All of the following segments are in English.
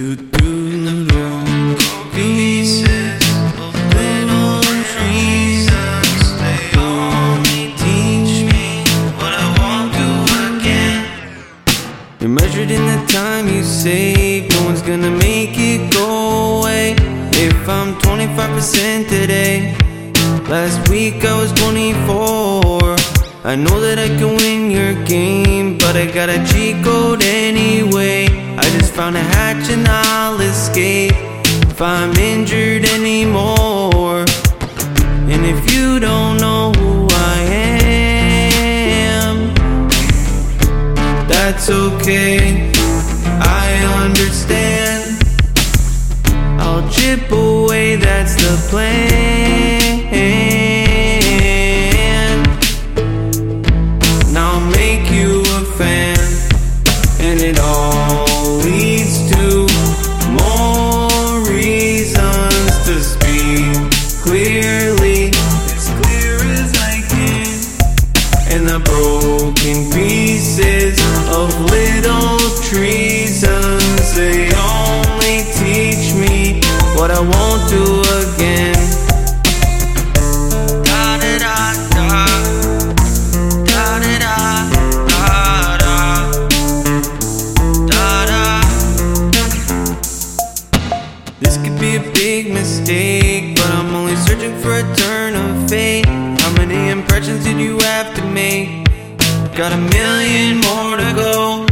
You're measured in the time you save. No one's gonna make it go away. If I'm 25% today, last week I was 24. I know that I can win your game, but I got a cheat code anyway. Found a hatch and I'll escape if I'm injured anymore. And if you don't know who I am, that's okay. I understand. I'll chip away, that's the plan. And I'll make you a fan. And it all broken pieces of little treasons, they only teach me what I won't do again. This could be a big mistake, but I'm only searching for a turn of fate. How many impressions did you have to make? Got a million more to go.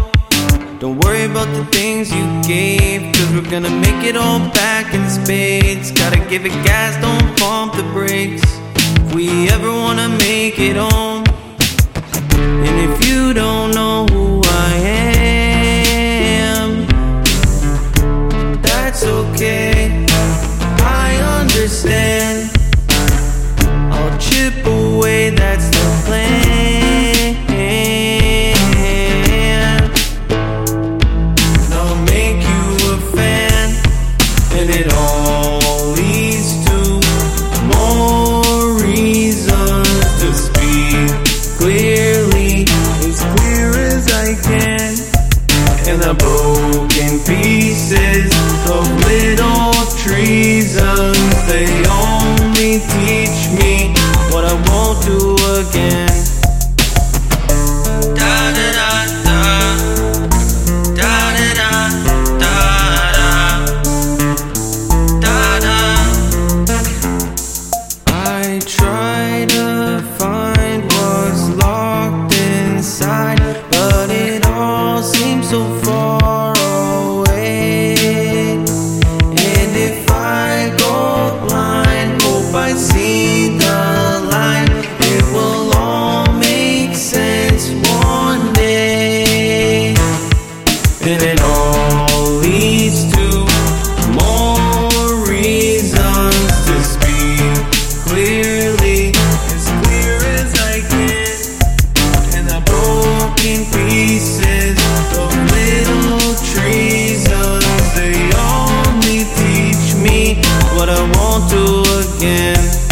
Don't worry about the things you gave, cause we're gonna make it all back in spades. Gotta give it gas, don't pump the brakes. If we ever wanna make it home. teach me what I won't do again. again.